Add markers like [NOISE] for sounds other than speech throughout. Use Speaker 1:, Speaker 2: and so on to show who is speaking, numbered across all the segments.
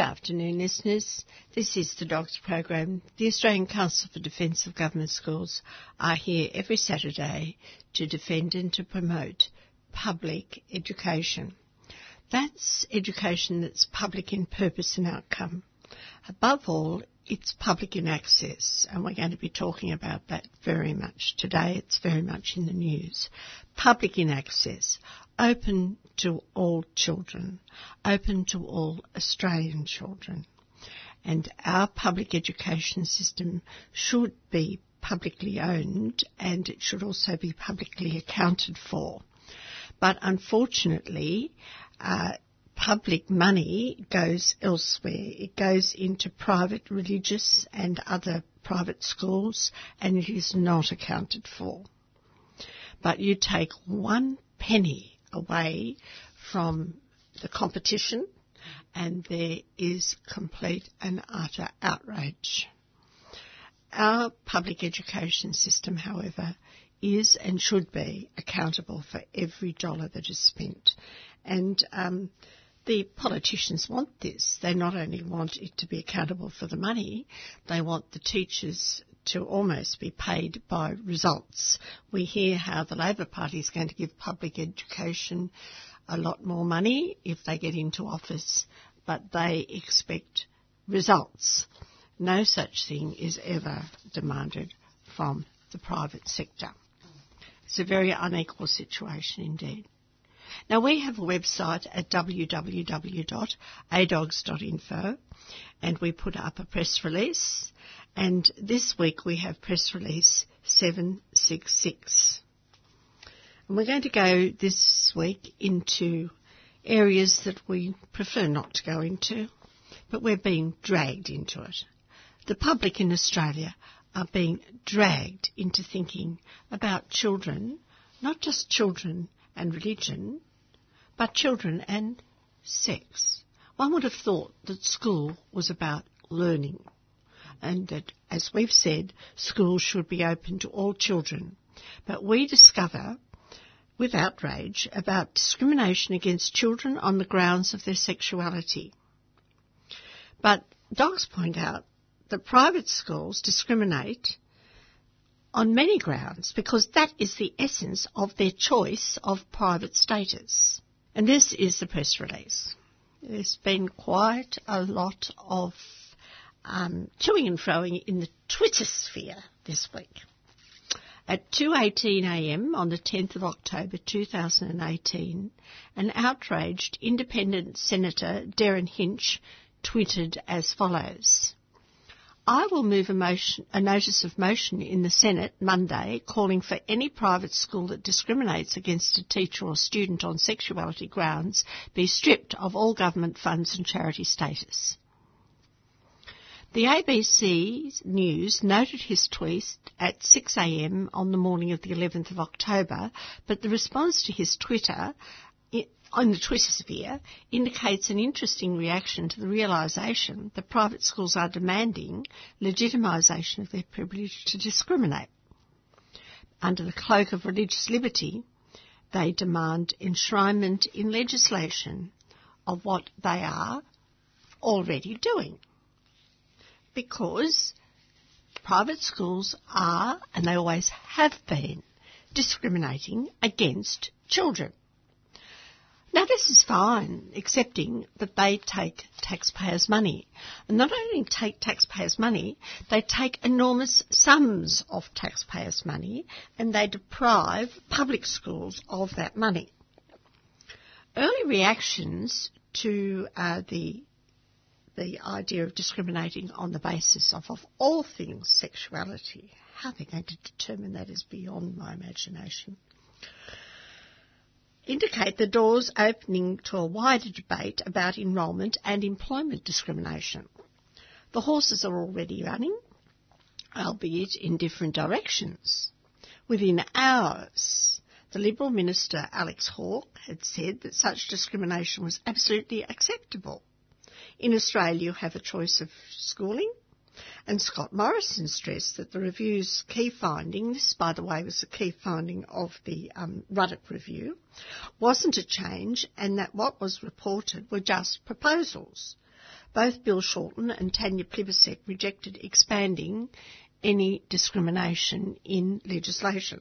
Speaker 1: Afternoon, listeners. This is the Dogs Program. The Australian Council for Defence of Government Schools are here every Saturday to defend and to promote public education. That's education that's public in purpose and outcome. Above all, it's public in access, and we're going to be talking about that very much today. It's very much in the news. Public in access, open to all children, open to all Australian children. And our public education system should be publicly owned and it should also be publicly accounted for. But unfortunately, uh, public money goes elsewhere. It goes into private religious and other private schools and it is not accounted for. But you take one penny away from the competition and there is complete and utter outrage. Our public education system, however, is and should be accountable for every dollar that is spent. And um, the politicians want this. They not only want it to be accountable for the money, they want the teachers to almost be paid by results. We hear how the Labor Party is going to give public education a lot more money if they get into office, but they expect results. No such thing is ever demanded from the private sector. It's a very unequal situation indeed. Now we have a website at www.adogs.info and we put up a press release and this week we have press release 766. And we're going to go this week into areas that we prefer not to go into, but we're being dragged into it. The public in Australia are being dragged into thinking about children, not just children and religion, but children and sex. One would have thought that school was about learning and that, as we've said, schools should be open to all children. But we discover with outrage about discrimination against children on the grounds of their sexuality. But dogs point out that private schools discriminate on many grounds because that is the essence of their choice of private status. And this is the press release. There's been quite a lot of um, toing and froing in the Twitter sphere this week. At 2.18am on the 10th of October 2018, an outraged independent Senator Derryn Hinch tweeted as follows. I will move a, motion, a, notice of motion in the Senate Monday calling for any private school that discriminates against a teacher or student on sexuality grounds be stripped of all government funds and charity status. The ABC News noted his tweet at 6am on the morning of the 11th of October, but the response to his Twitter on the Twitter sphere indicates an interesting reaction to the realisation that private schools are demanding legitimisation of their privilege to discriminate. Under the cloak of religious liberty, they demand enshrinement in legislation of what they are already doing because private schools are, and they always have been, discriminating against children. Now, this is fine, accepting that they take taxpayers' money. And not only take taxpayers' money, they take enormous sums of taxpayers' money and they deprive public schools of that money. Early reactions to uh, the the idea of discriminating on the basis of, of all things sexuality. How they're going to determine that is beyond my imagination indicate the doors opening to a wider debate about enrolment and employment discrimination. The horses are already running, albeit in different directions. Within hours, the Liberal Minister Alex Hawke had said that such discrimination was absolutely acceptable. In Australia, you have a choice of schooling, and Scott Morrison stressed that the review's key finding, this by the way was a key finding of the um, Ruddock review, wasn't a change and that what was reported were just proposals. Both Bill Shorten and Tanya Plibersek rejected expanding any discrimination in legislation.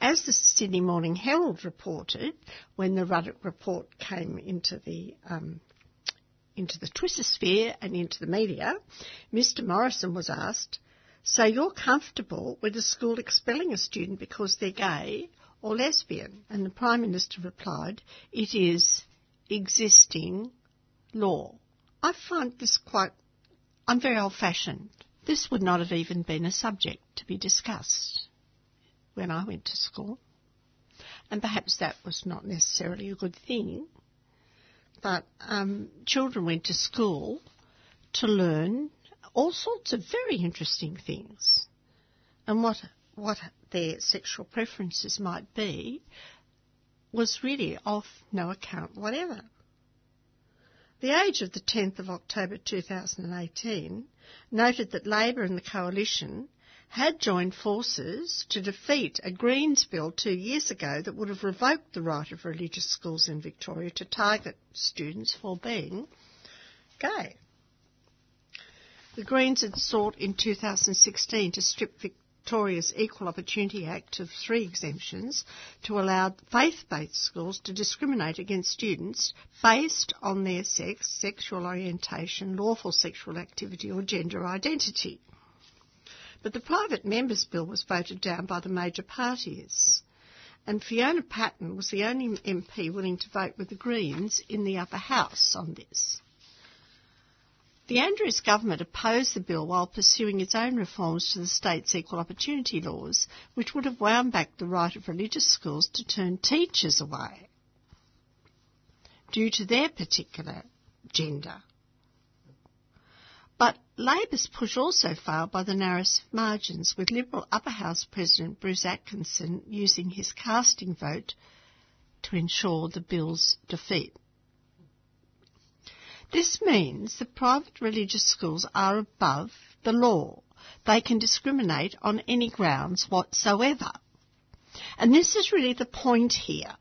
Speaker 1: As the Sydney Morning Herald reported, when the Ruddock report came into the um, into the Twissosphere and into the media, Mr Morrison was asked, so you're comfortable with a school expelling a student because they're gay or lesbian? And the Prime Minister replied, it is existing law. I find this quite, I'm very old fashioned. This would not have even been a subject to be discussed when I went to school. And perhaps that was not necessarily a good thing but um, children went to school to learn all sorts of very interesting things. And what, what their sexual preferences might be was really of no account whatever. The Age of the 10th of October 2018 noted that Labor and the Coalition had joined forces to defeat a Greens bill two years ago that would have revoked the right of religious schools in Victoria to target students for being gay. The Greens had sought in 2016 to strip Victoria's Equal Opportunity Act of three exemptions to allow faith-based schools to discriminate against students based on their sex, sexual orientation, lawful sexual activity or gender identity. But the private members' bill was voted down by the major parties. And Fiona Patten was the only MP willing to vote with the Greens in the upper house on this. The Andrews government opposed the bill while pursuing its own reforms to the state's equal opportunity laws, which would have wound back the right of religious schools to turn teachers away due to their particular gender. Labor's push also failed by the narrowest margins, with Liberal Upper House President Bruce Atkinson using his casting vote to ensure the bill's defeat. This means that private religious schools are above the law. They can discriminate on any grounds whatsoever. And this is really the point here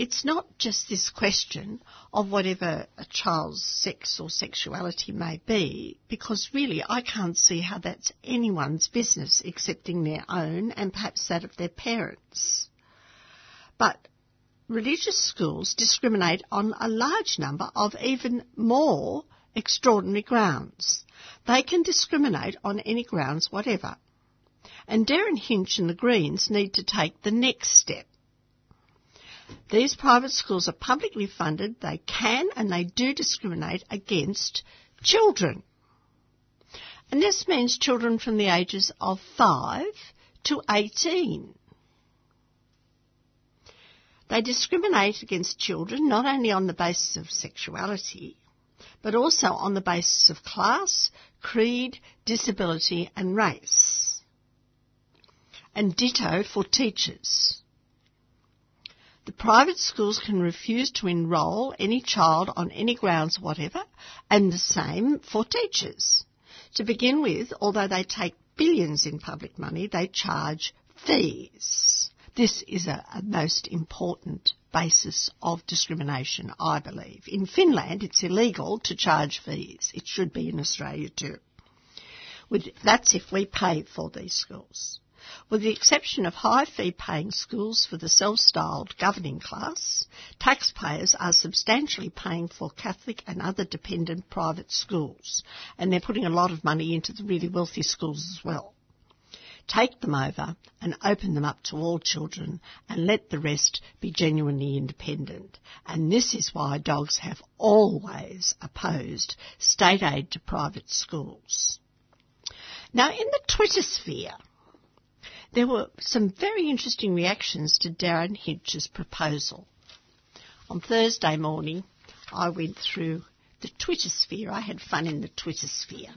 Speaker 1: it's not just this question of whatever a child's sex or sexuality may be, because really I can't see how that's anyone's business excepting their own and perhaps that of their parents. But religious schools discriminate on a large number of even more extraordinary grounds. They can discriminate on any grounds whatever. And Derryn Hinch and the Greens need to take the next step these private schools are publicly funded. They can and they do discriminate against children. And this means children from the ages of 5 to 18. They discriminate against children not only on the basis of sexuality, but also on the basis of class, creed, disability and race. And ditto for teachers. The private schools can refuse to enrol any child on any grounds whatever, and the same for teachers. To begin with, although they take billions in public money, they charge fees. This is a, a, most important basis of discrimination, I believe. In Finland, it's illegal to charge fees. It should be in Australia too. With, that's if we pay for these schools. With the exception of high fee paying schools for the self-styled governing class, taxpayers are substantially paying for Catholic and other dependent private schools, and they're putting a lot of money into the really wealthy schools as well. Take them over and open them up to all children and let the rest be genuinely independent. And this is why dogs have always opposed state aid to private schools. Now, in the Twitter sphere, there were some very interesting reactions to Derryn Hinch's proposal. On Thursday morning, I went through the Twitter sphere. I had fun in the Twitter sphere.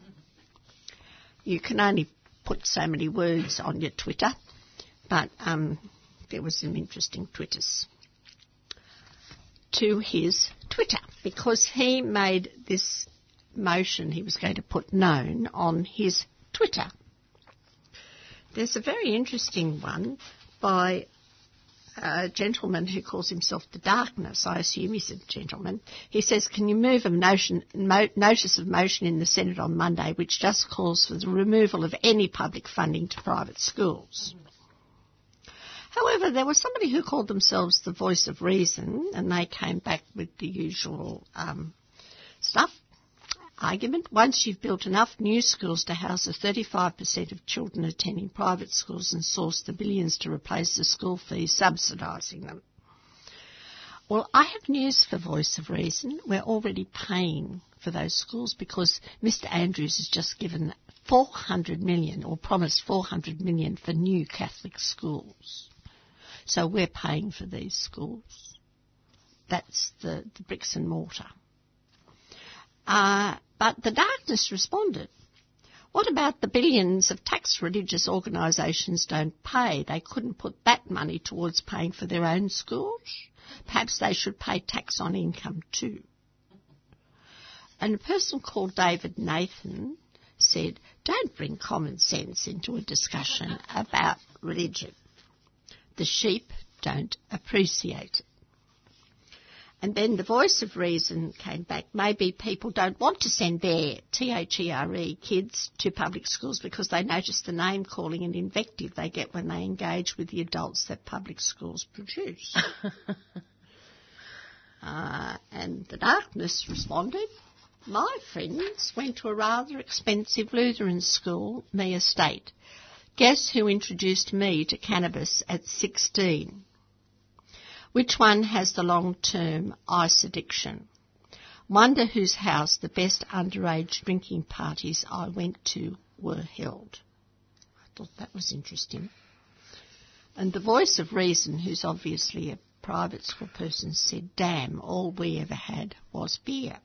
Speaker 1: You can only put so many words on your Twitter, but um, there was some interesting Twitters to his Twitter because he made this motion he was going to put known on his Twitter. There's a very interesting one by a gentleman who calls himself the Darkness. I assume he's a gentleman. He says, "Can you move a notion, mo- notice of motion in the Senate on Monday, which just calls for the removal of any public funding to private schools?" However, there was somebody who called themselves the Voice of Reason, and they came back with the usual um, stuff argument. Once you've built enough new schools to house the 35% of children attending private schools and source the billions to replace the school fees subsidising them. Well, I have news for Voice of Reason. We're already paying for those schools because Mr Andrews has just given 400 million or promised 400 million for new Catholic schools. So we're paying for these schools. That's the, the bricks and mortar. Uh, but the darkness responded. What about the billions of tax religious organisations don't pay? They couldn't put that money towards paying for their own schools. Perhaps they should pay tax on income too. And a person called David Nathan said, don't bring common sense into a discussion about religion. The sheep don't appreciate it. And then the voice of reason came back. Maybe people don't want to send their T-H-E-R-E kids to public schools because they notice the name calling and invective they get when they engage with the adults that public schools produce. [LAUGHS] uh, and the darkness responded. My friends went to a rather expensive Lutheran school, Mia State. Guess who introduced me to cannabis at 16? Which one has the long-term ice addiction? Wonder whose house the best underage drinking parties I went to were held. I thought that was interesting. And the voice of reason, who's obviously a private school person, said, damn, all we ever had was beer.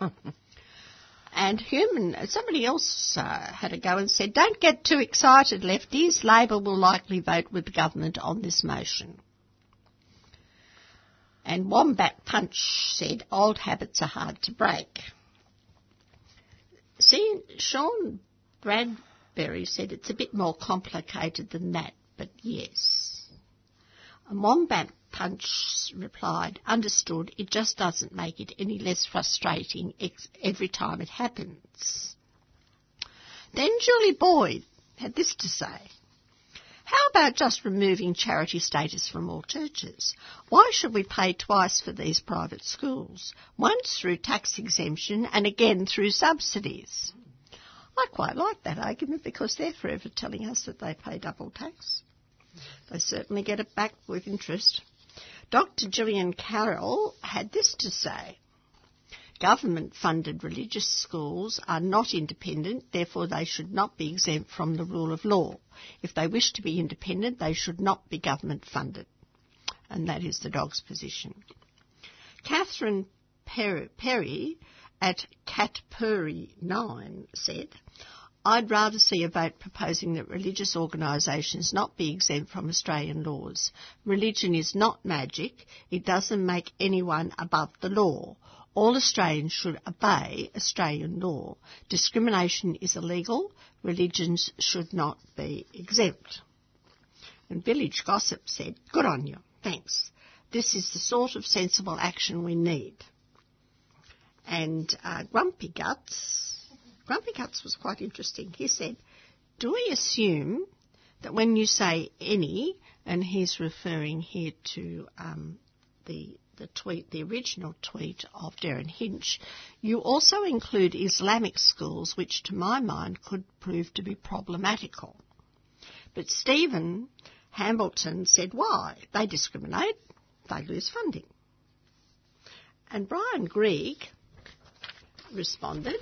Speaker 1: [LAUGHS] and human, somebody else uh, had a go and said, don't get too excited, lefties. Labor will likely vote with the government on this motion. And Wombat Punch said, old habits are hard to break. See, Sean Bradbury said it's a bit more complicated than that, but yes. And Wombat Punch replied, understood, it just doesn't make it any less frustrating ex- every time it happens. Then Julie Boyd had this to say. How about just removing charity status from all churches? Why should we pay twice for these private schools? Once through tax exemption and again through subsidies. I quite like that argument because they're forever telling us that they pay double tax. They certainly get it back with interest. Dr. Gillian Carroll had this to say. Government funded religious schools are not independent, therefore they should not be exempt from the rule of law. If they wish to be independent, they should not be government funded. And that is the dog's position. Catherine Perry at Catpurry9 said, I'd rather see a vote proposing that religious organisations not be exempt from Australian laws. Religion is not magic. It doesn't make anyone above the law. All Australians should obey Australian law. Discrimination is illegal. Religions should not be exempt. And Village Gossip said, Good on you. Thanks. This is the sort of sensible action we need. And uh, Grumpy Guts, Grumpy Guts was quite interesting. He said, Do we assume that when you say any, and he's referring here to um, the the tweet, the original tweet of Derryn Hinch, you also include Islamic schools, which to my mind could prove to be problematical. But Stephen Hambleton said, why? They discriminate, they lose funding. And Brian Greig responded,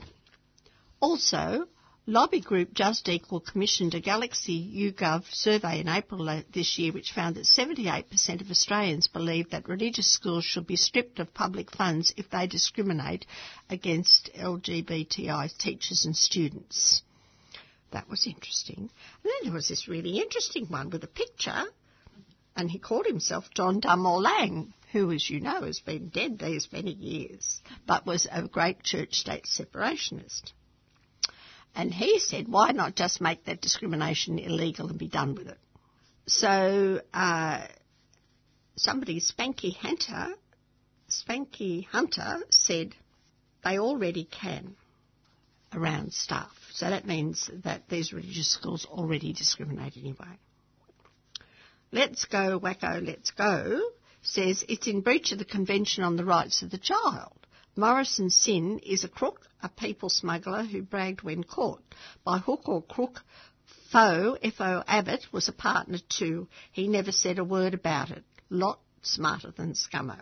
Speaker 1: also, lobby group Just Equal commissioned a Galaxy YouGov survey in April this year which found that 78% of Australians believe that religious schools should be stripped of public funds if they discriminate against LGBTI teachers and students. That was interesting. And then there was this really interesting one with a picture, and he called himself John Dunmore Lang, who, as you know, has been dead these many years, but was a great church-state separationist. And he said, why not just make that discrimination illegal and be done with it? So uh, somebody, Spanky Hunter, Spanky Hunter said they already can around staff. So that means that these religious schools already discriminate anyway. Let's Go Wacko Let's Go says it's in breach of the Convention on the Rights of the Child. Morrison Sin is a crook, a people smuggler who bragged when caught. By hook or crook, Foe, F.O. Abbott, was a partner too. He never said a word about it. Lot smarter than Scummo.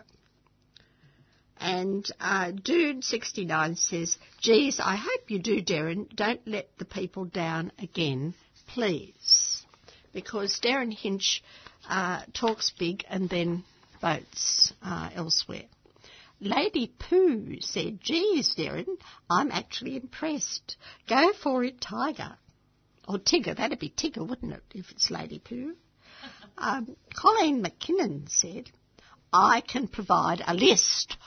Speaker 1: And uh, Dude69 says, Geez, I hope you do, Derryn. Don't let the people down again, please. Because Derryn Hinch uh, talks big and then votes uh, elsewhere. Lady Pooh said, Geez, Derryn, I'm actually impressed. Go for it, Tiger. Or Tigger, that'd be Tigger, wouldn't it, if it's Lady Pooh? [LAUGHS] Um, Colleen McKinnon said, I can provide a list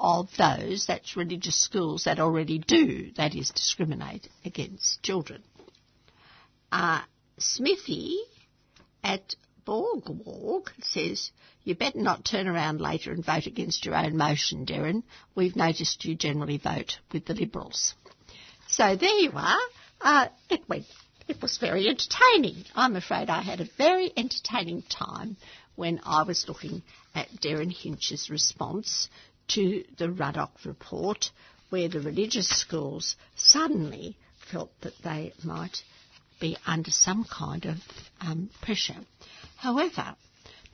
Speaker 1: of those, that's religious schools, that already do, that is, discriminate against children. Uh, Smithy at Borgwalk says, you better not turn around later and vote against your own motion, Derryn. We've noticed you generally vote with the Liberals. So there you are. Uh, it went, it was very entertaining. I'm afraid I had a very entertaining time when I was looking at Derryn Hinch's response to the Ruddock report, where the religious schools suddenly felt that they might be under some kind of um, pressure. However,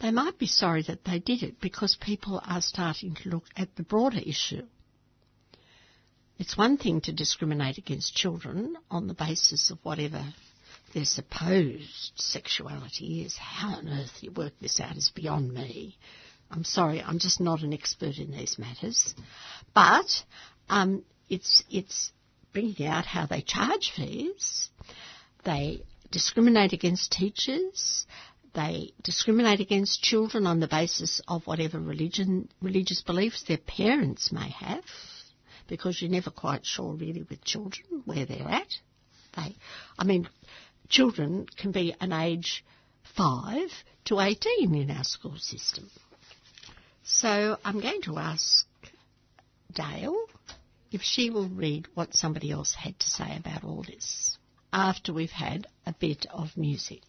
Speaker 1: they might be sorry that they did it because people are starting to look at the broader issue. It's one thing to discriminate against children on the basis of whatever their supposed sexuality is. How on earth you work this out is beyond me. I'm sorry, I'm just not an expert in these matters. But um, it's it's bringing out how they charge fees. They discriminate against teachers. They discriminate against children on the basis of whatever religion, religious beliefs their parents may have, because you're never quite sure really with children where they're at. They, I mean, children can be an age five to 18 in our school system. So I'm going to ask Dale if she will read what somebody else had to say about all this after we've had a bit of music.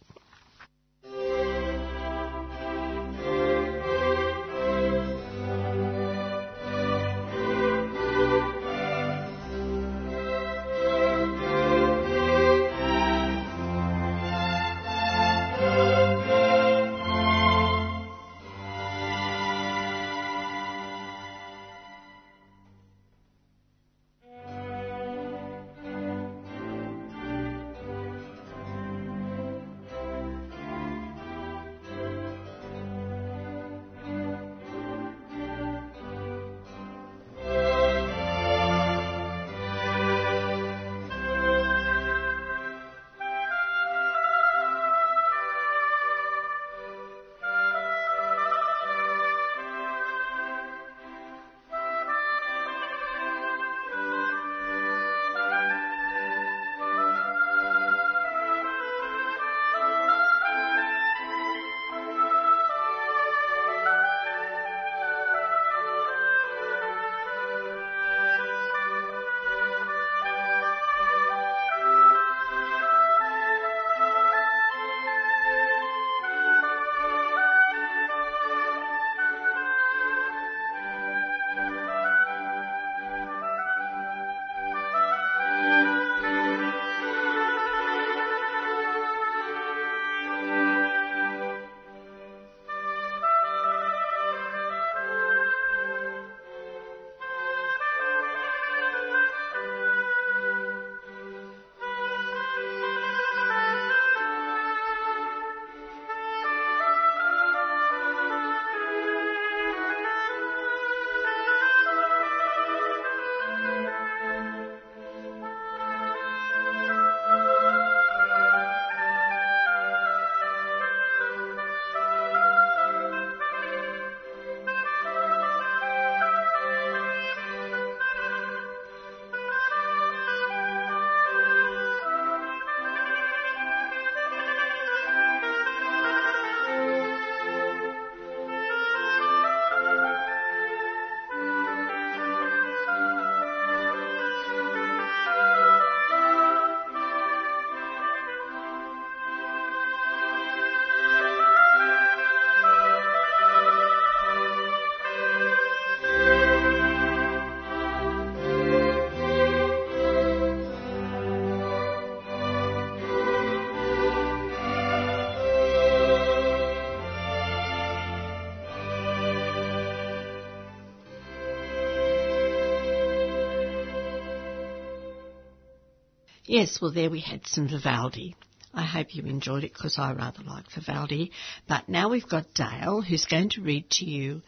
Speaker 1: Yes, well, there we had some Vivaldi. I hope you enjoyed it because I rather like Vivaldi. But now we've got Dale who's going to read to you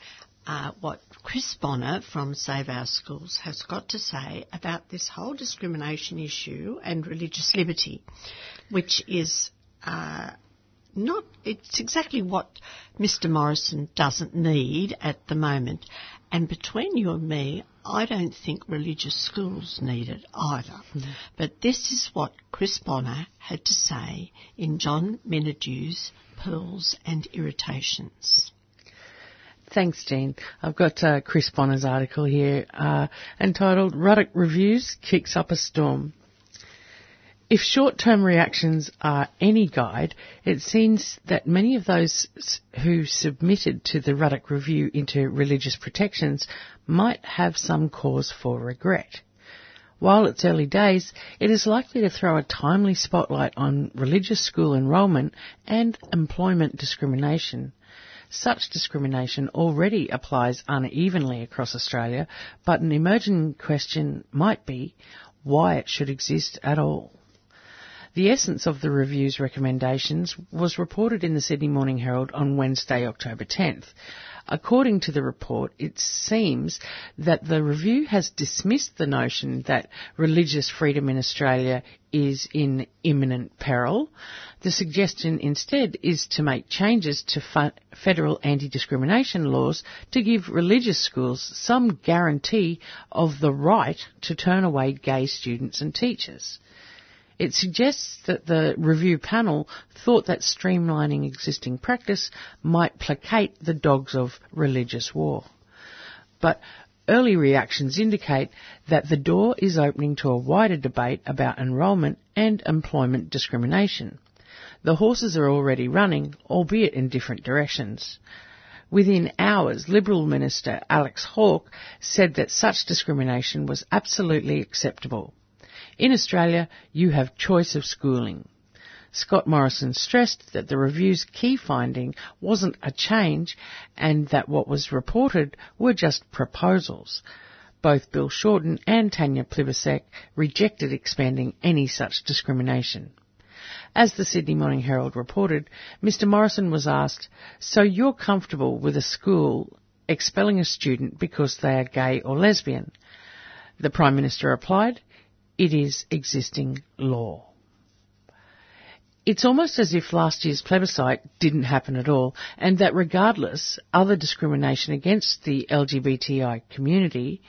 Speaker 1: uh, what Chris Bonnor from Save Our Schools has got to say about this whole discrimination issue and religious liberty, which is uh, not, it's exactly what Mr. Morrison doesn't need at the moment. And between you and me, I don't think religious schools need it either. Mm. But this is what Chris Bonnor had to say in John Menadue's Pearls and Irritations.
Speaker 2: Thanks, Jean. I've got uh, Chris Bonnor's article here uh, entitled Ruddock Reviews Kicks Up a Storm. If short-term reactions are any guide, it seems that many of those who submitted to the Ruddock Review into religious protections might have some cause for regret. While it's early days, it is likely to throw a timely spotlight on religious school enrolment and employment discrimination. Such discrimination already applies unevenly across Australia, but an emerging question might be why it should exist at all. The essence of the review's recommendations was reported in the Sydney Morning Herald on Wednesday, October 10th. According to the report, it seems that the review has dismissed the notion that religious freedom in Australia is in imminent peril. The suggestion instead is to make changes to federal anti-discrimination laws to give religious schools some guarantee of the right to turn away gay students and teachers. It suggests that the review panel thought that streamlining existing practice might placate the dogs of religious war. But early reactions indicate that the door is opening to a wider debate about enrolment and employment discrimination. The horses are already running, albeit in different directions. Within hours, Liberal Minister Alex Hawke said that such discrimination was absolutely acceptable. In Australia, you have choice of schooling. Scott Morrison stressed that the review's key finding wasn't a change and that what was reported were just proposals. Both Bill Shorten and Tanya Plibersek rejected expanding any such discrimination. As the Sydney Morning Herald reported, Mr Morrison was asked, so you're comfortable with a school expelling a student because they are gay or lesbian? The Prime Minister replied, it is existing law. It's almost as if last year's plebiscite didn't happen at all, and that regardless, other discrimination against the LGBTI community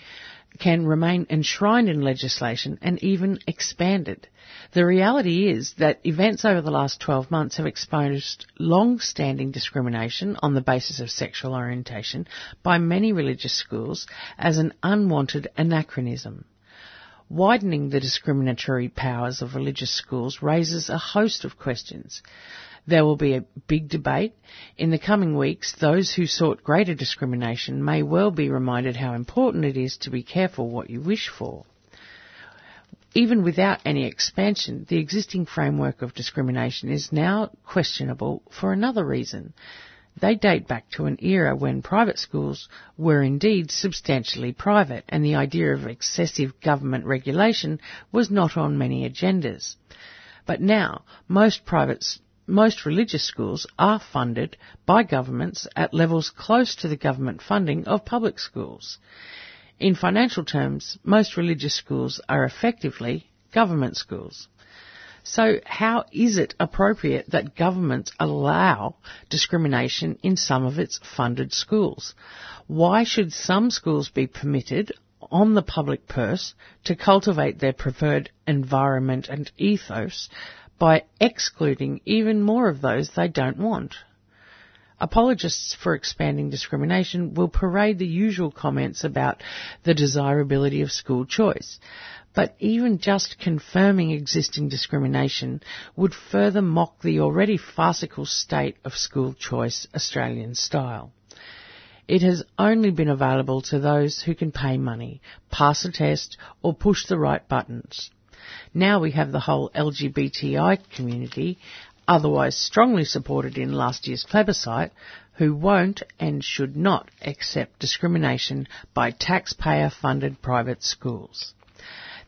Speaker 2: can remain enshrined in legislation and even expanded. The reality is that events over the last 12 months have exposed long-standing discrimination on the basis of sexual orientation by many religious schools as an unwanted anachronism. Widening the discriminatory powers of religious schools raises a host of questions. There will be a big debate. In the coming weeks, those who sought greater discrimination may well be reminded how important it is to be careful what you wish for. Even without any expansion, the existing framework of discrimination is now questionable for another reason. They date back to an era when private schools were indeed substantially private and the idea of excessive government regulation was not on many agendas. But now, most private most religious schools are funded by governments at levels close to the government funding of public schools. In financial terms, most religious schools are effectively government schools. So how is it appropriate that governments allow discrimination in some of its funded schools? Why should some schools be permitted on the public purse to cultivate their preferred environment and ethos by excluding even more of those they don't want? Apologists for expanding discrimination will parade the usual comments about the desirability of school choice. But even just confirming existing discrimination would further mock the already farcical state of school choice Australian style. It has only been available to those who can pay money, pass a test, or push the right buttons. Now we have the whole LGBTI community, otherwise strongly supported in last year's plebiscite, who won't and should not accept discrimination by taxpayer funded private schools.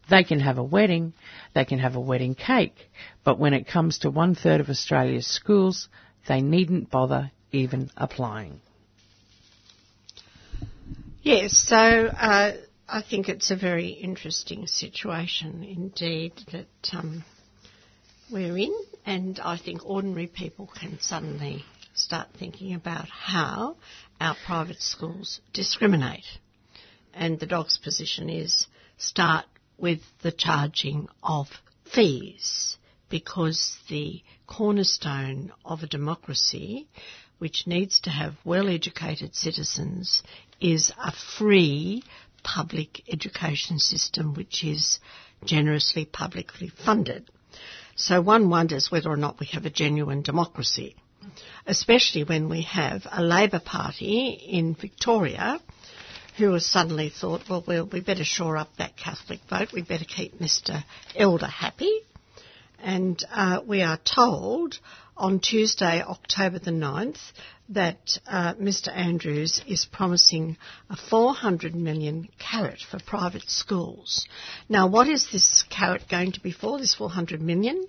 Speaker 2: They can have a wedding, they can have a wedding cake, but when it comes to one third of Australia's schools, they needn't bother even applying.
Speaker 1: Yes, so uh, I think it's a very interesting situation indeed that um, we're in, and I think ordinary people can suddenly start thinking about how our private schools discriminate. And the dog's position is start with the charging of fees because the cornerstone of a democracy, which needs to have well educated citizens, is a free public education system which is generously publicly funded. So one wonders whether or not we have a genuine democracy, especially when we have a Labor Party in Victoria who has suddenly thought, well, well, we better shore up that Catholic vote. We better keep Mr. Elder happy. And uh, we are told on Tuesday, October the 9th, that uh, Mr. Andrews is promising a 400 million carrot for private schools. Now, what is this carrot going to be for, this 400 million?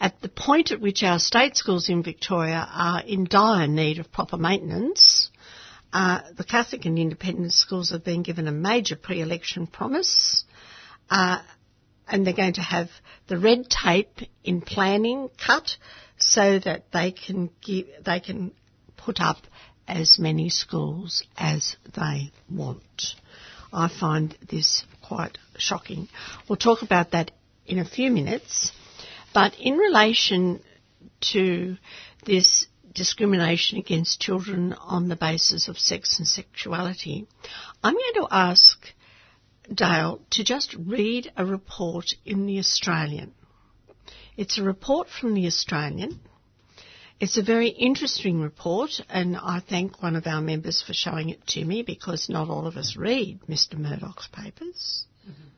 Speaker 1: At the point at which our state schools in Victoria are in dire need of proper maintenance, uh, the Catholic and independent schools have been given a major pre-election promise, uh, and they're going to have the red tape in planning cut so that they can give, they can put up as many schools as they want. I find this quite shocking. We'll talk about that in a few minutes, but in relation to this discrimination against children on the basis of sex and sexuality, I'm going to ask Dale to just read a report in The Australian. It's a report from The Australian. It's a very interesting report, and I thank one of our members for showing it to me because not all of us read Mr. Murdoch's papers. Mm-hmm.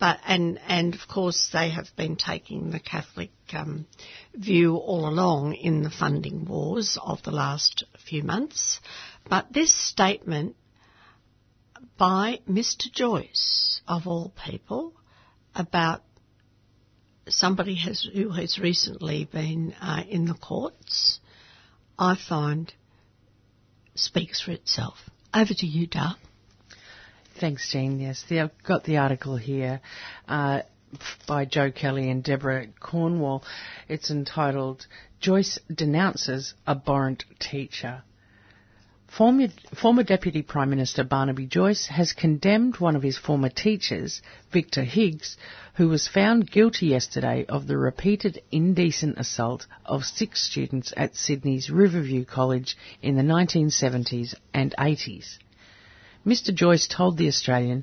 Speaker 1: But and and of course they have been taking the Catholic um, view all along in the funding wars of the last few months. But this statement by Mr. Joyce, of all people, about somebody has, who has recently been uh, in the courts, I find speaks for itself. Over to you, Dar.
Speaker 2: Thanks, Jean. Yes, the, I've got the article here uh, by Joe Kelly and Deborah Cornwall. It's entitled Joyce Denounces Abhorrent Teacher. Former, former, Deputy Prime Minister Barnaby Joyce has condemned one of his former teachers, Victor Higgs, who was found guilty yesterday of the repeated indecent assault of six students at Sydney's Riverview College in the 1970s and 80s. Mr. Joyce told The Australian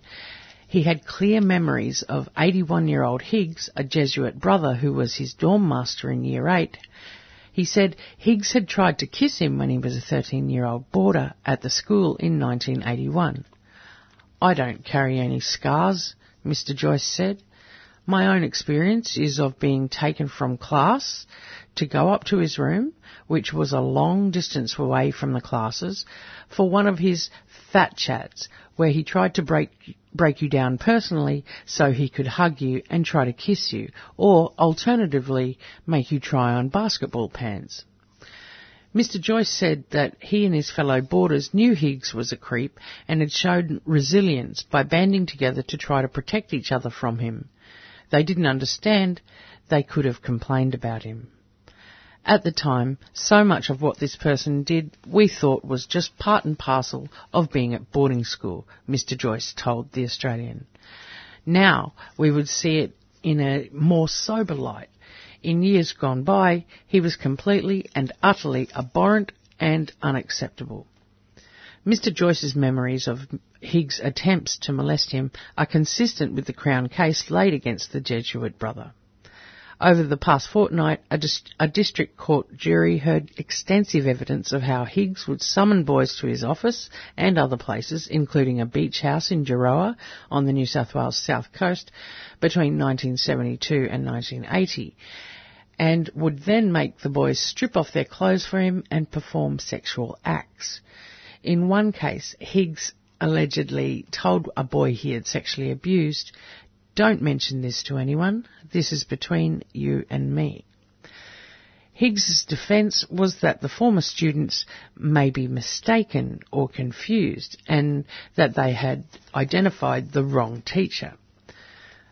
Speaker 2: he had clear memories of 81 year old Higgs, a Jesuit brother who was his dorm master in Year 8. He said Higgs had tried to kiss him when he was a 13 year old boarder at the school in 1981. I don't carry any scars, Mr. Joyce said. My own experience is of being taken from class to go up to his room, which was a long distance away from the classes, for one of his fat chats where he tried to break break you down personally so he could hug you and try to kiss you, or alternatively make you try on basketball pants. Mr. Joyce said that he and his fellow boarders knew Higgs was a creep and had shown resilience by banding together to try to protect each other from him. They didn't understand, they could have complained about him. At the time, so much of what this person did we thought was just part and parcel of being at boarding school, Mr. Joyce told The Australian. Now we would see it in a more sober light. In years gone by, he was completely and utterly abhorrent and unacceptable. Mr. Joyce's memories of Higgs' attempts to molest him are consistent with the Crown case laid against the Jesuit brother. Over the past fortnight, a, a, district court jury heard extensive evidence of how Higgs would summon boys to his office and other places, including a beach house in Gerroa on the New South Wales south coast between 1972 and 1980, and would then make the boys strip off their clothes for him and perform sexual acts. In one case, Higgs allegedly told a boy he had sexually abused Don't mention this to anyone. This is between you and me. Higgs's defence was that the former students may be mistaken or confused and that they had identified the wrong teacher.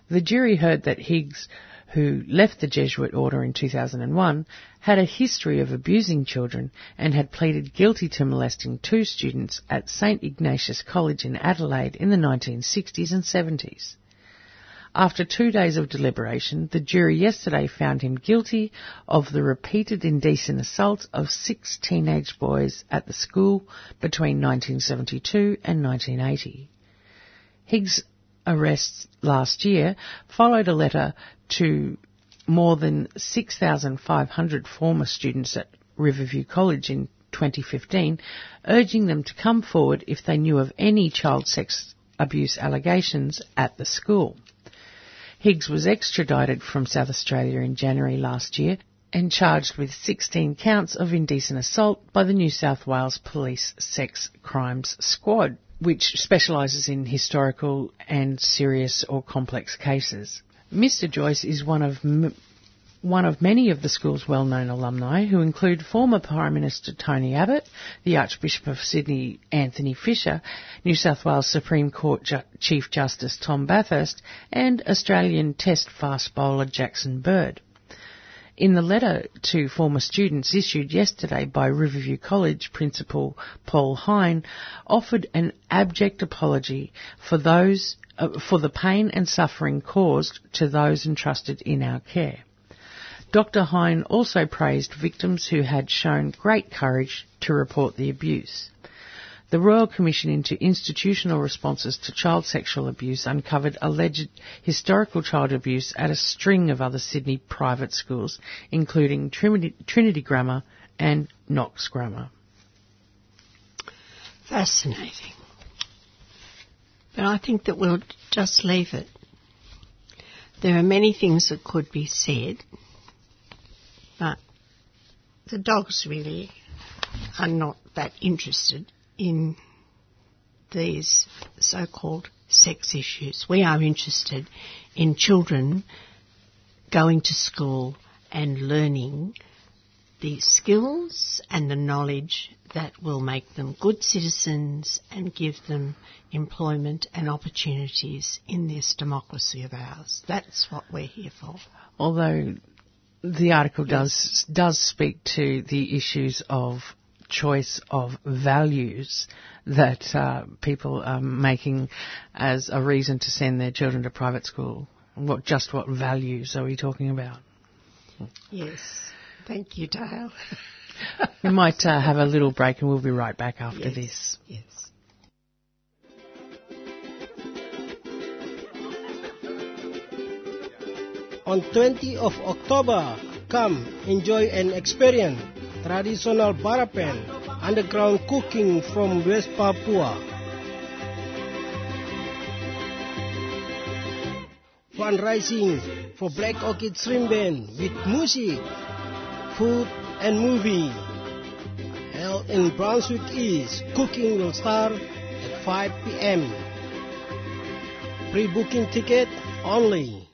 Speaker 2: The jury heard that Higgs, who left the Jesuit order in 2001, had a history of abusing children and had pleaded guilty to molesting two students at St Ignatius College in Adelaide in the 1960s and 70s. After two days of deliberation, the jury yesterday found him guilty of the repeated indecent assault of six teenage boys at the school between 1972 and 1980. Higgs' arrest last year followed a letter to more than 6,500 former students at Riverview College in 2015, urging them to come forward if they knew of any child sex abuse allegations at the school. Higgs was extradited from South Australia in January last year and charged with 16 counts of indecent assault by the New South Wales Police Sex Crimes Squad, which specialises in historical and serious or complex cases. Mr. Joyce is one of m- one of many of the school's well-known alumni who include former Prime Minister Tony Abbott, the Archbishop of Sydney Anthony Fisher, New South Wales Supreme Court Ju- Chief Justice Tom Bathurst, and Australian Test fast bowler Jackson Bird. In the letter to former students issued yesterday by Riverview College Principal Paul Hine, offered an abject apology for those uh, for the pain and suffering caused to those entrusted in our care. Dr. Hine also praised victims who had shown great courage to report the abuse. The Royal Commission into Institutional Responses to Child Sexual Abuse uncovered alleged historical child abuse at a string of other Sydney private schools, including Trinity, Trinity Grammar and Knox Grammar.
Speaker 1: Fascinating. But I think that we'll just leave it. There are many things that could be said, but the dogs really are not that interested in these so-called sex issues. We are interested in children going to school and learning the skills and the knowledge that will make them good citizens and give them employment and opportunities in this democracy of ours. That's what we're here for.
Speaker 2: Although the article does does speak to the issues of choice of values that uh, people are making as a reason to send their children to private school. What just what values are we talking about?
Speaker 1: Yes. Thank you, Dale. [LAUGHS]
Speaker 2: we might uh, have a little break and we'll be right back after
Speaker 1: yes.
Speaker 2: this.
Speaker 1: Yes.
Speaker 3: On 20 of October, come enjoy and experience traditional Barapen underground cooking from West Papua. Fundraising for Black Orchid Stringband with music, food and movie. Held in Brunswick East, cooking will start at 5 p.m. Pre-booking ticket only.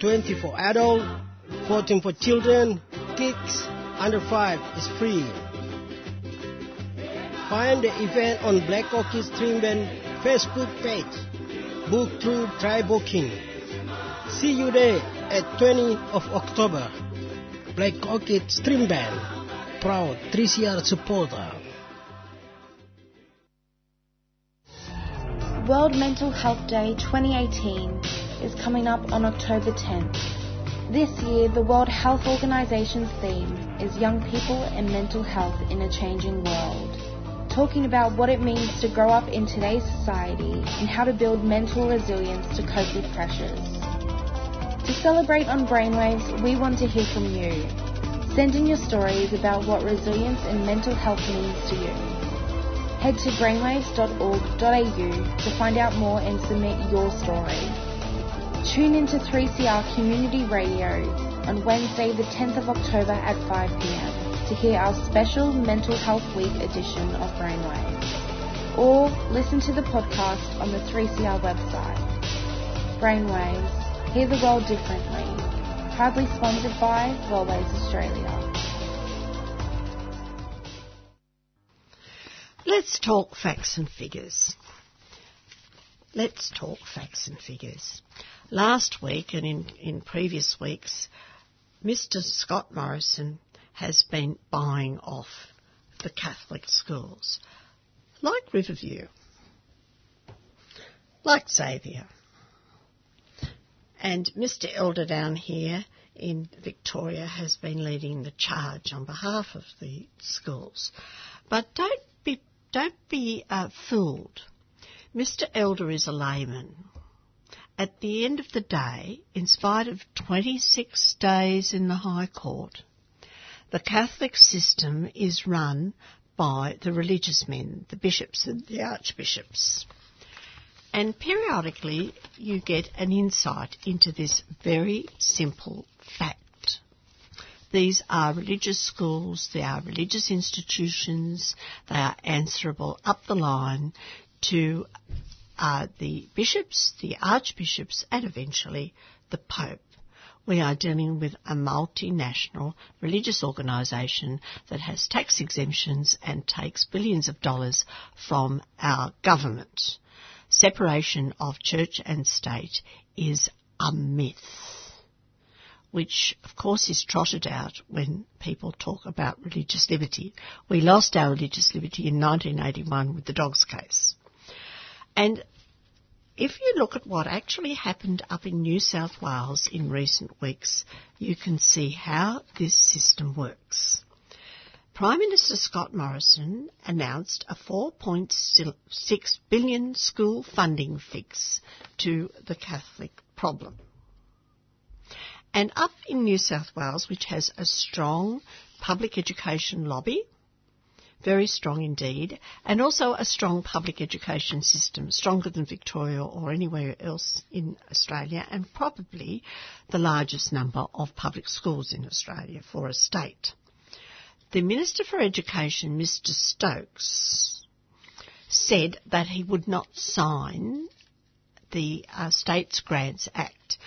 Speaker 3: 20 for adult, 14 for children, kids under 5 is free. Find the event on Black Orchid Band Facebook page. Book through Try Booking. See you there at 20 of October. Black Orchid Stringband, proud 3CR supporter.
Speaker 4: World Mental Health Day 2018 is coming up on October 10th. This year, the World Health Organization's theme is Young People and Mental Health in a Changing World. Talking about what it means to grow up in today's society and how to build mental resilience to cope with pressures. To celebrate on Brainwaves, we want to hear from you. Send in your stories about what resilience and mental health means to you. Head to brainwaves.org.au to find out more and submit your story. Tune into 3CR Community Radio on Wednesday, the 10th of October at 5 pm to hear our special Mental Health Week edition of Brainwaves. Or listen to the podcast on the 3CR website. Brainwaves. Hear the world differently. Proudly sponsored by Wellways Australia.
Speaker 1: Let's talk facts and figures. Let's talk facts and figures. Last week and in, in previous weeks, Mr. Scott Morrison has been buying off the Catholic schools, like Riverview, like Xavier. And Mr. Elder down here in Victoria has been leading the charge on behalf of the schools. But don't be, don't be uh, fooled. Mr. Elder is a layman. At the end of the day, in spite of 26 days in the High Court, the Catholic system is run by the religious men, the bishops and the archbishops. And periodically you get an insight into this very simple fact. These are religious schools, they are religious institutions, they are answerable up the line to uh, the bishops, the archbishops, and eventually the Pope we are dealing with a multinational religious organisation that has tax exemptions and takes billions of dollars from our government. Separation of church and state is a myth, which of course is trotted out when people talk about religious liberty. We lost our religious liberty in 1981 with the dogs case. And if you look at what actually happened up in New South Wales in recent weeks, you can see how this system works. Prime Minister Scott Morrison announced a 4.6 billion school funding fix to the Catholic problem. And up in New South Wales, which has a strong public education lobby, very strong indeed, and also a strong public education system, stronger than Victoria or anywhere else in Australia, and probably the largest number of public schools in Australia for a state. The Minister for Education, Mr Stokes, said that he would not sign the uh, States Grants Act.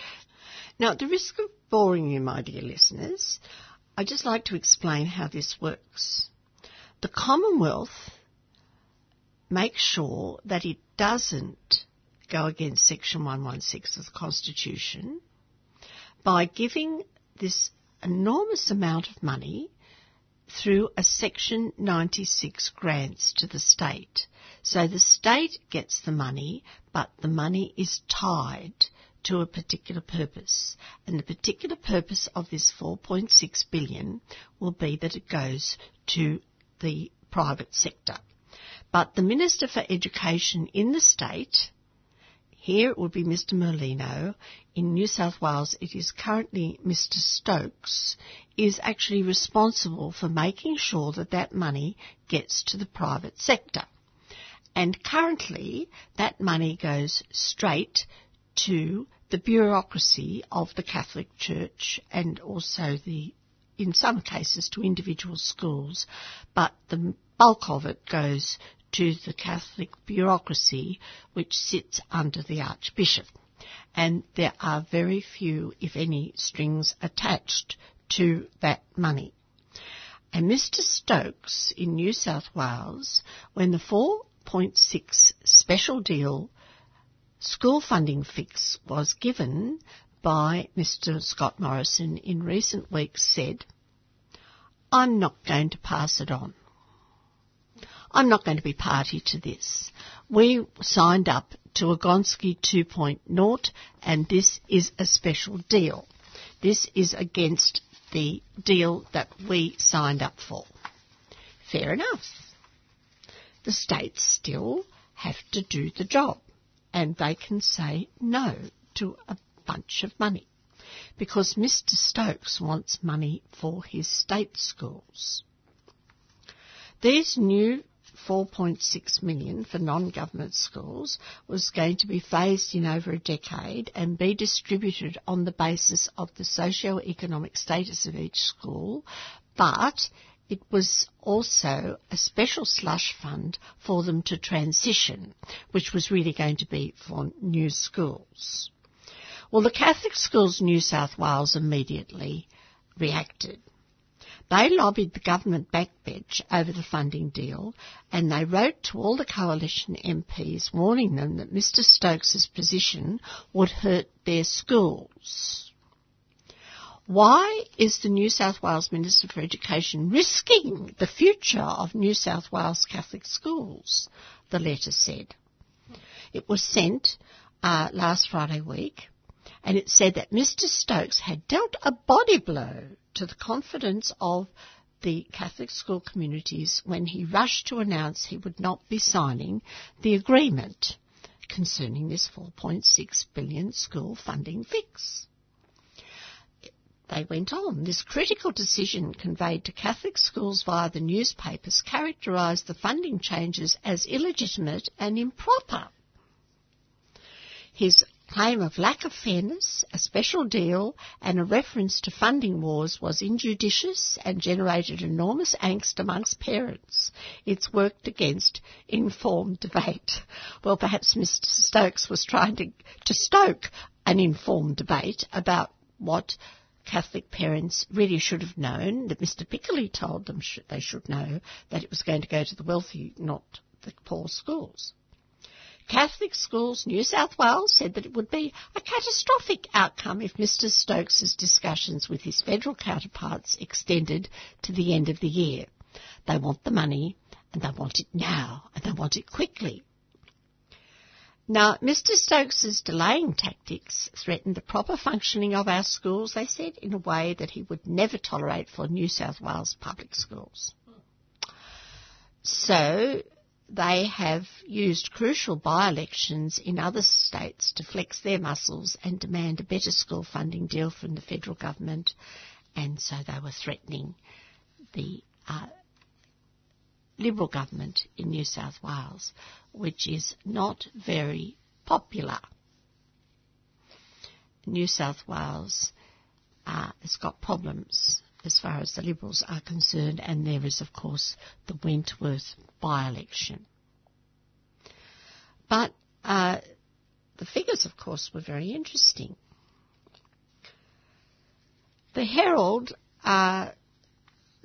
Speaker 1: Now, at the risk of boring you, my dear listeners, I'd just like to explain how this works. The Commonwealth makes sure that it doesn't go against Section 116 of the Constitution by giving this enormous amount of money through a Section 96 grants to the state. So the state gets the money, but the money is tied to a particular purpose. And the particular purpose of this 4.6 billion will be that it goes to the private sector. But the Minister for Education in the state, here it would be Mr Merlino, in New South Wales it is currently Mr Stokes, is actually responsible for making sure that that money gets to the private sector. And currently that money goes straight to the bureaucracy of the Catholic Church and also the in some cases to individual schools, but the bulk of it goes to the Catholic bureaucracy which sits under the Archbishop. And there are very few, if any, strings attached to that money. And Mr Stokes in New South Wales, when the 4.6 special deal school funding fix was given, by Mr. Scott Morrison in recent weeks said, I'm not going to pass it on. I'm not going to be party to this. We signed up to a Gonski 2.0 and this is a special deal. This is against the deal that we signed up for. Fair enough. The states still have to do the job and they can say no to a bunch of money because Mr Stokes wants money for his state schools. These new 4.6 million for non-government schools was going to be phased in over a decade and be distributed on the basis of the socio-economic status of each school, but it was also a special slush fund for them to transition, which was really going to be for new schools. Well, the Catholic Schools New South Wales immediately reacted. They lobbied the government backbench over the funding deal and they wrote to all the coalition MPs warning them that Mr Stokes's position would hurt their schools. Why is the New South Wales Minister for Education risking the future of New South Wales Catholic schools? The letter said. It was sent uh, last Friday week and it said that Mr Stokes had dealt a body blow to the confidence of the Catholic school communities when he rushed to announce he would not be signing the agreement concerning this 4.6 billion school funding fix. They went on. This critical decision conveyed to Catholic schools via the newspapers characterised the funding changes as illegitimate and improper. His claim of lack of fairness, a special deal, and a reference to funding wars was injudicious and generated enormous angst amongst parents. It's worked against informed debate. Well, perhaps Mr. Stokes was trying to, to stoke an informed debate about what Catholic parents really should have known, that Mr. Piccoli told them sh- they should know, that it was going to go to the wealthy, not the poor schools. Catholic Schools New South Wales said that it would be a catastrophic outcome if Mr Stokes's discussions with his federal counterparts extended to the end of the year. They want the money and they want it now and they want it quickly. Now, Mr Stokes's delaying tactics threatened the proper functioning of our schools, they said, in a way that he would never tolerate for New South Wales public schools. So, they have used crucial by-elections in other states to flex their muscles and demand a better school funding deal from the federal government, and so they were threatening the uh, Liberal government in New South Wales, which is not very popular. New South Wales uh, has got problems as far as the Liberals are concerned, and there is, of course, the Wentworth by election. But uh, the figures, of course, were very interesting. The Herald, uh,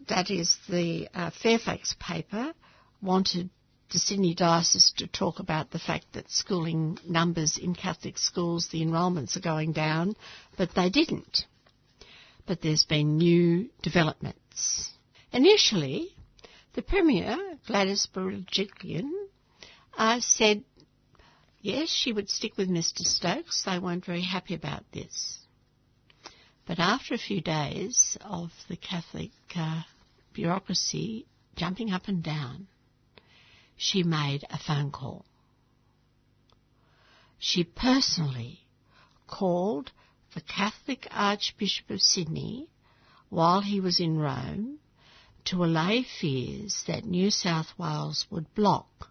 Speaker 1: that is the uh, Fairfax paper, wanted the Sydney Diocese to talk about the fact that schooling numbers in Catholic schools, the enrolments are going down, but they didn't but there's been new developments. Initially, the Premier, Gladys Berejiklian, uh, said yes, she would stick with Mr Stokes. They weren't very happy about this. But after a few days of the Catholic uh, bureaucracy jumping up and down, she made a phone call. She personally called the Catholic Archbishop of Sydney, while he was in Rome, to allay fears that New South Wales would block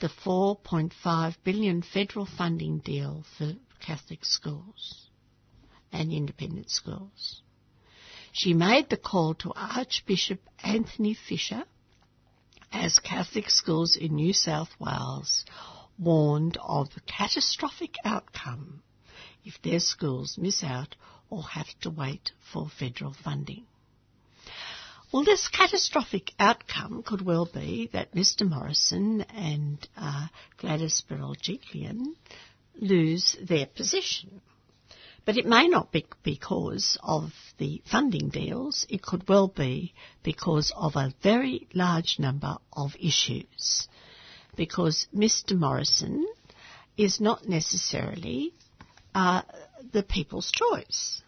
Speaker 1: the 4.5 billion federal funding deal for Catholic schools and independent schools. She made the call to Archbishop Anthony Fisher as Catholic schools in New South Wales warned of the catastrophic outcome if their schools miss out or have to wait for federal funding. Well, this catastrophic outcome could well be that Mr Morrison and uh, Gladys Berejiklian lose their position. But it may not be because of the funding deals, it could well be because of a very large number of issues. Because Mr Morrison is not necessarily uh, the people's choice.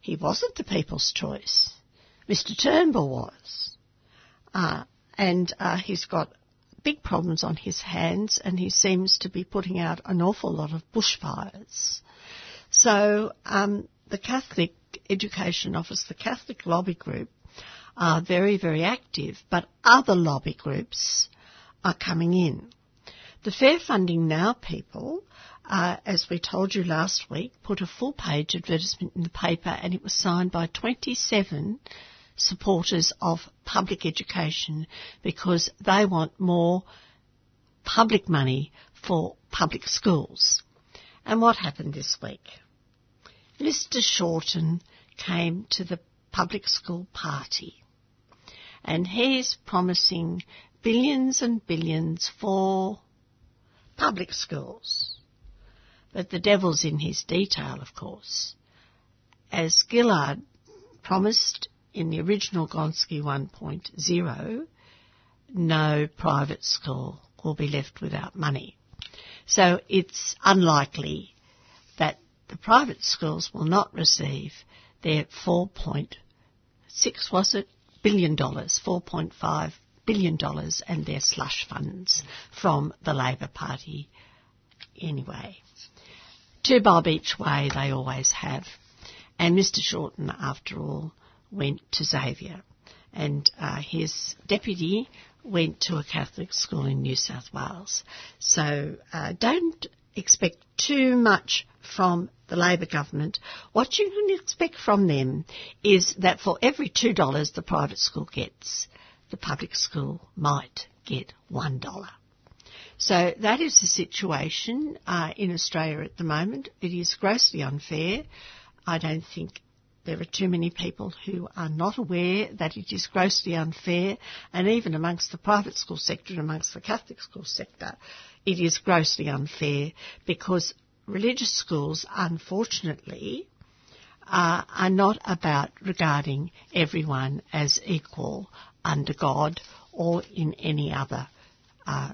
Speaker 1: He wasn't the people's choice. Mr. Turnbull was. Uh, and uh, he's got big problems on his hands and he seems to be putting out an awful lot of bushfires. So um, the Catholic Education Office, the Catholic Lobby Group, are very, very active, but other lobby groups are coming in. The Fair Funding Now people uh, as we told you last week, put a full page advertisement in the paper and it was signed by 27 supporters of public education because they want more public money for public schools. And what happened this week? Mr. Shorten came to the public school party and he's promising billions and billions for public schools. But the devil's in his detail, of course. As Gillard promised in the original Gonski 1.0, no private school will be left without money. So it's unlikely that the private schools will not receive their 4.6 was it billion dollars, 4.5 billion dollars, and their slush funds from the Labor Party. Anyway, two bob each way they always have, and Mr. Shorten, after all, went to Xavier, and uh, his deputy went to a Catholic school in New South Wales. So uh, don't expect too much from the Labor government. What you can expect from them is that for every $2 the private school gets, the public school might get $1. So that is the situation uh, in Australia at the moment. It is grossly unfair. I don't think there are too many people who are not aware that it is grossly unfair, and even amongst the private school sector and amongst the Catholic school sector, it is grossly unfair because religious schools, unfortunately, uh, are not about regarding everyone as equal under God or in any other uh,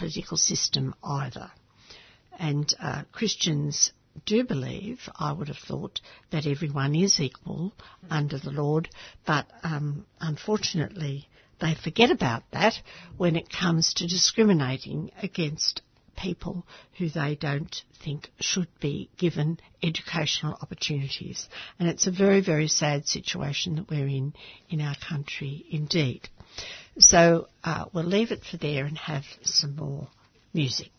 Speaker 1: political system either. And uh, Christians do believe, I would have thought, that everyone is equal under the Lord, but um, unfortunately they forget about that when it comes to discriminating against people who they don't think should be given educational opportunities. And it's a very, very sad situation that we're in in our country indeed. So uh, we'll leave it for there and have some more music.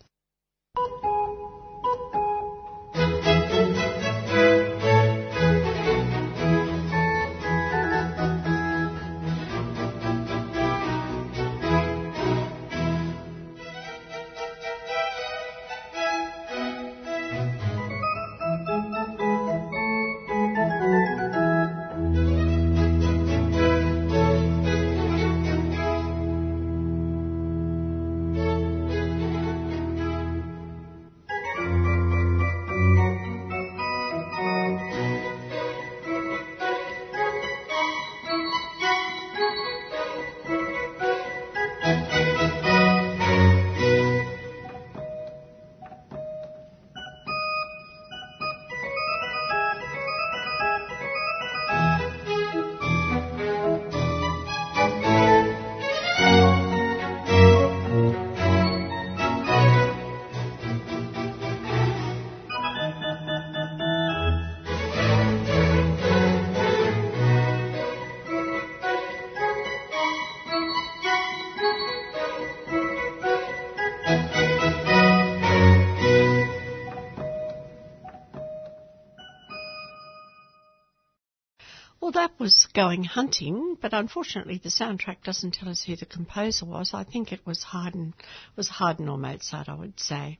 Speaker 1: Going Hunting, but unfortunately the soundtrack doesn't tell us who the composer was. I think it was Haydn, was Haydn or Mozart, I would say.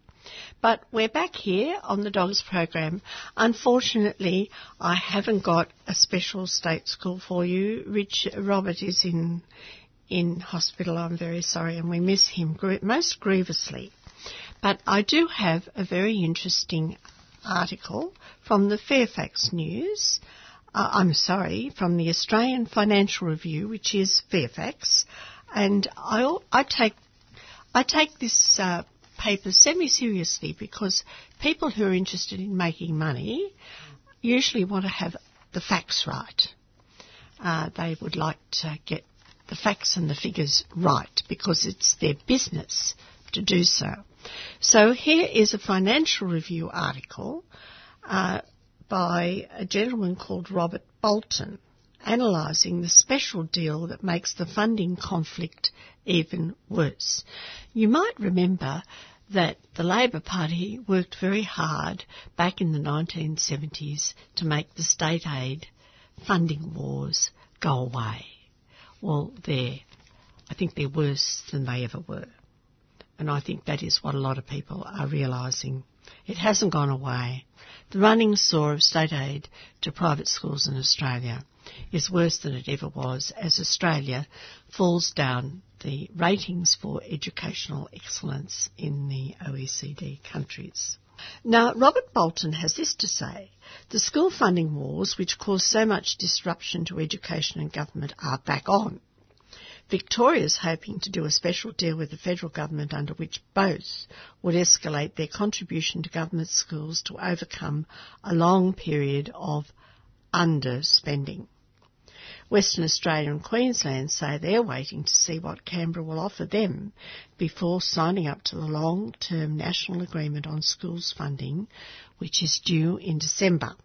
Speaker 1: But we're back here on the Dogs program. Unfortunately, I haven't got a special state school for you. Rich Robert is in in hospital. I'm very sorry, and we miss him most grievously. But I do have a very interesting article from the Fairfax News uh, I'm sorry, from the Australian Financial Review, which is Fairfax, and I, I take I take this uh, paper semi-seriously because people who are interested in making money usually want to have the facts right. Uh, they would like to get the facts and the figures right because it's their business to do so. So here is a Financial Review article uh, by a gentleman called Robert Bolton, analysing the special deal that makes the funding conflict even worse. You might remember that the Labor Party worked very hard back in the 1970s to make the state aid funding wars go away. Well, they're, I think they're worse than they ever were. And I think that is what a lot of people are realising It hasn't gone away. The running sore of state aid to private schools in Australia is worse than it ever was as Australia falls down the ratings for educational excellence in the OECD countries. Now, Robert Bolton has this to say. The school funding wars, which caused so much disruption to education and government, are back on. Victoria's hoping to do a special deal with the federal government under which both would escalate their contribution to government schools to overcome a long period of underspending. Western Australia and Queensland say they're waiting to see what Canberra will offer them before signing up to the long-term national agreement on schools funding, which is due in December.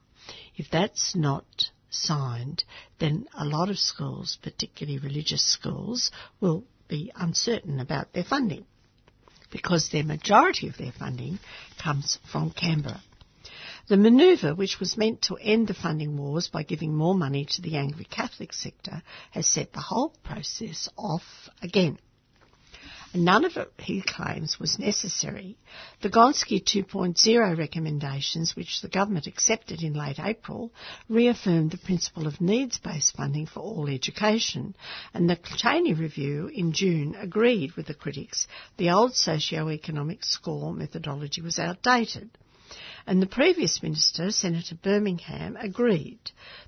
Speaker 1: If that's not signed, then a lot of schools, particularly religious schools, will be uncertain about their funding because their majority of their funding comes from Canberra. The manoeuvre, which was meant to end the funding wars by giving more money to the Anglo Catholic sector, has set the whole process off again. None of it, he claims, was necessary. The Gonski 2.0 recommendations, which the government accepted in late April, reaffirmed the principle of needs-based funding for all education, and the Chaney review in June agreed with the critics. The old socio-economic score methodology was outdated and the previous minister, Senator Birmingham, agreed.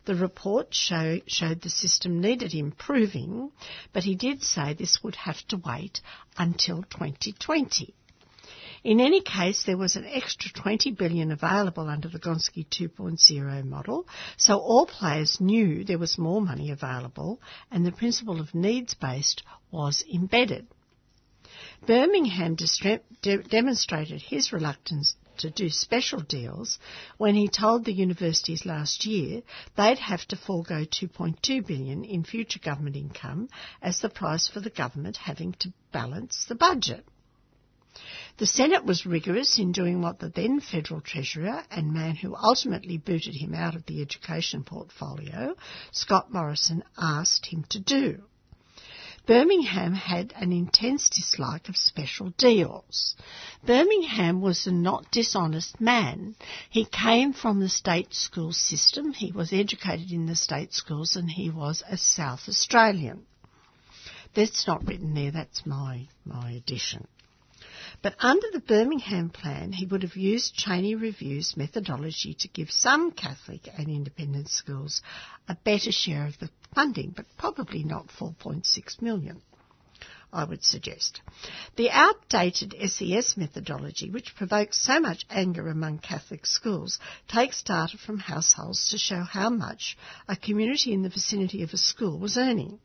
Speaker 1: The report show, showed the system needed improving, but he did say this would have to wait until 2020. In any case, there was an extra 20 billion available under the Gonski 2.0 model, so all players knew there was more money available and the principle of needs-based was embedded. Birmingham de- demonstrated his reluctance to do special deals when he told the universities last year they'd have to forego 2.2 billion in future government income as the price for the government having to balance the budget. The Senate was rigorous in doing what the then Federal Treasurer and man who ultimately booted him out of the education portfolio, Scott Morrison, asked him to do. Birmingham had an intense dislike of special deals. Birmingham was a not dishonest man. He came from the state school system, he was educated in the state schools, and he was a South Australian. That's not written there, that's my, my addition. But under the Birmingham plan, he would have used Chaney Review's methodology to give some Catholic and independent schools a better share of the funding, but probably not 4.6 million. I would suggest. The outdated SES methodology, which provokes so much anger among Catholic schools, takes data from households to show how much a community in the vicinity of a school was earning.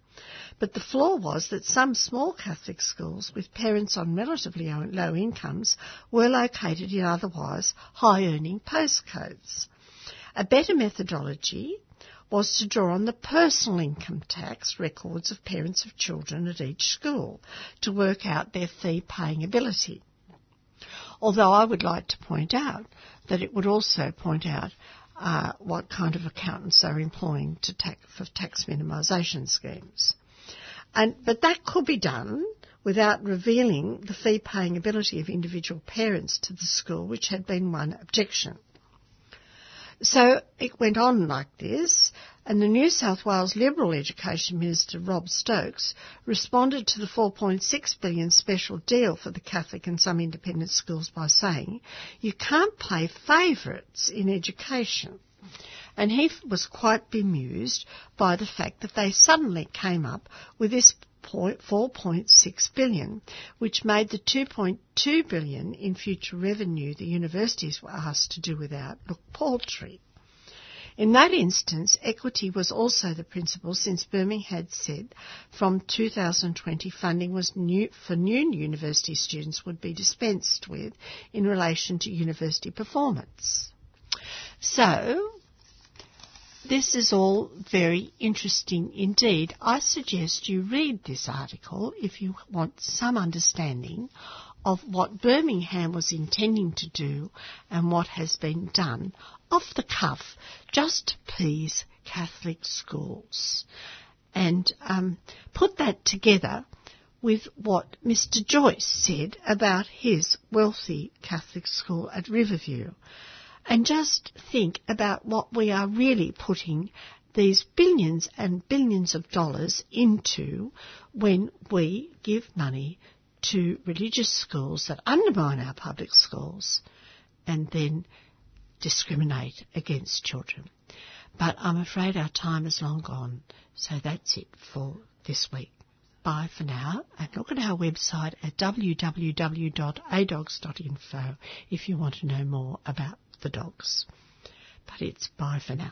Speaker 1: But the flaw was that some small Catholic schools with parents on relatively low incomes were located in otherwise high earning postcodes. A better methodology was to draw on the personal income tax records of parents of children at each school to work out their fee paying ability. Although I would like to point out that it would also point out uh, what kind of accountants are employing to tax, for tax minimisation schemes. And, but that could be done without revealing the fee paying ability of individual parents to the school, which had been one objection. So it went on like this, and the New South Wales Liberal Education Minister Rob Stokes responded to the 4.6 billion special deal for the Catholic and some independent schools by saying, you can't play favourites in education. And he was quite bemused by the fact that they suddenly came up with this 4.6 billion, which made the 2.2 billion in future revenue the universities were asked to do without look paltry. In that instance, equity was also the principle since Birmingham had said from 2020 funding was new, for new university students would be dispensed with in relation to university performance. So, this is all very interesting indeed. I suggest you read this article if you want some understanding of what Birmingham was intending to do and what has been done off the cuff just to please Catholic schools. And um, put that together with what Mr. Joyce said about his wealthy Catholic school at Riverview. And just think about what we are really putting these billions and billions of dollars into when we give money to religious schools that undermine our public schools and then discriminate against children. But I'm afraid our time is long gone, so that's it for this week. Bye for now, and look at our website at www.adogs.info if you want to know more about the dogs. But it's bye for now.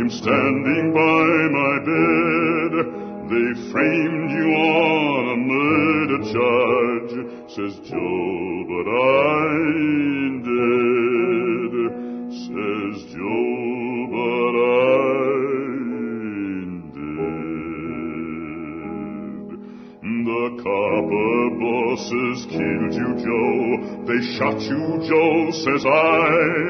Speaker 5: am standing by my bed. They framed you on a murder charge, says Joe, but I ain't dead. Says Joe, but I ain't dead. The copper bosses killed you, Joe. They shot you, Joe, says I.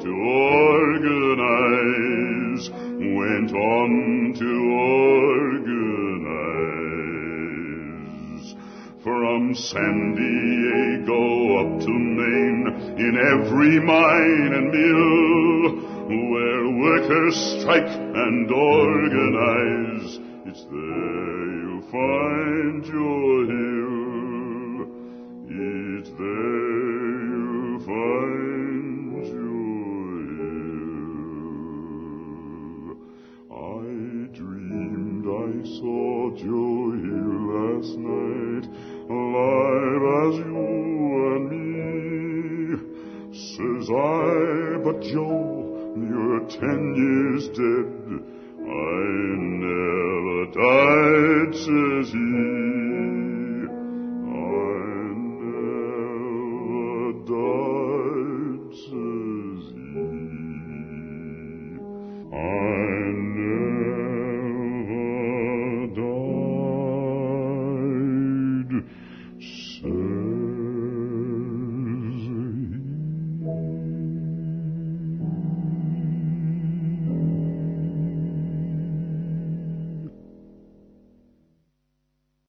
Speaker 5: to organize, went on to organize. From San Diego up to Maine, in every mine and mill, where workers strike and organize, it's there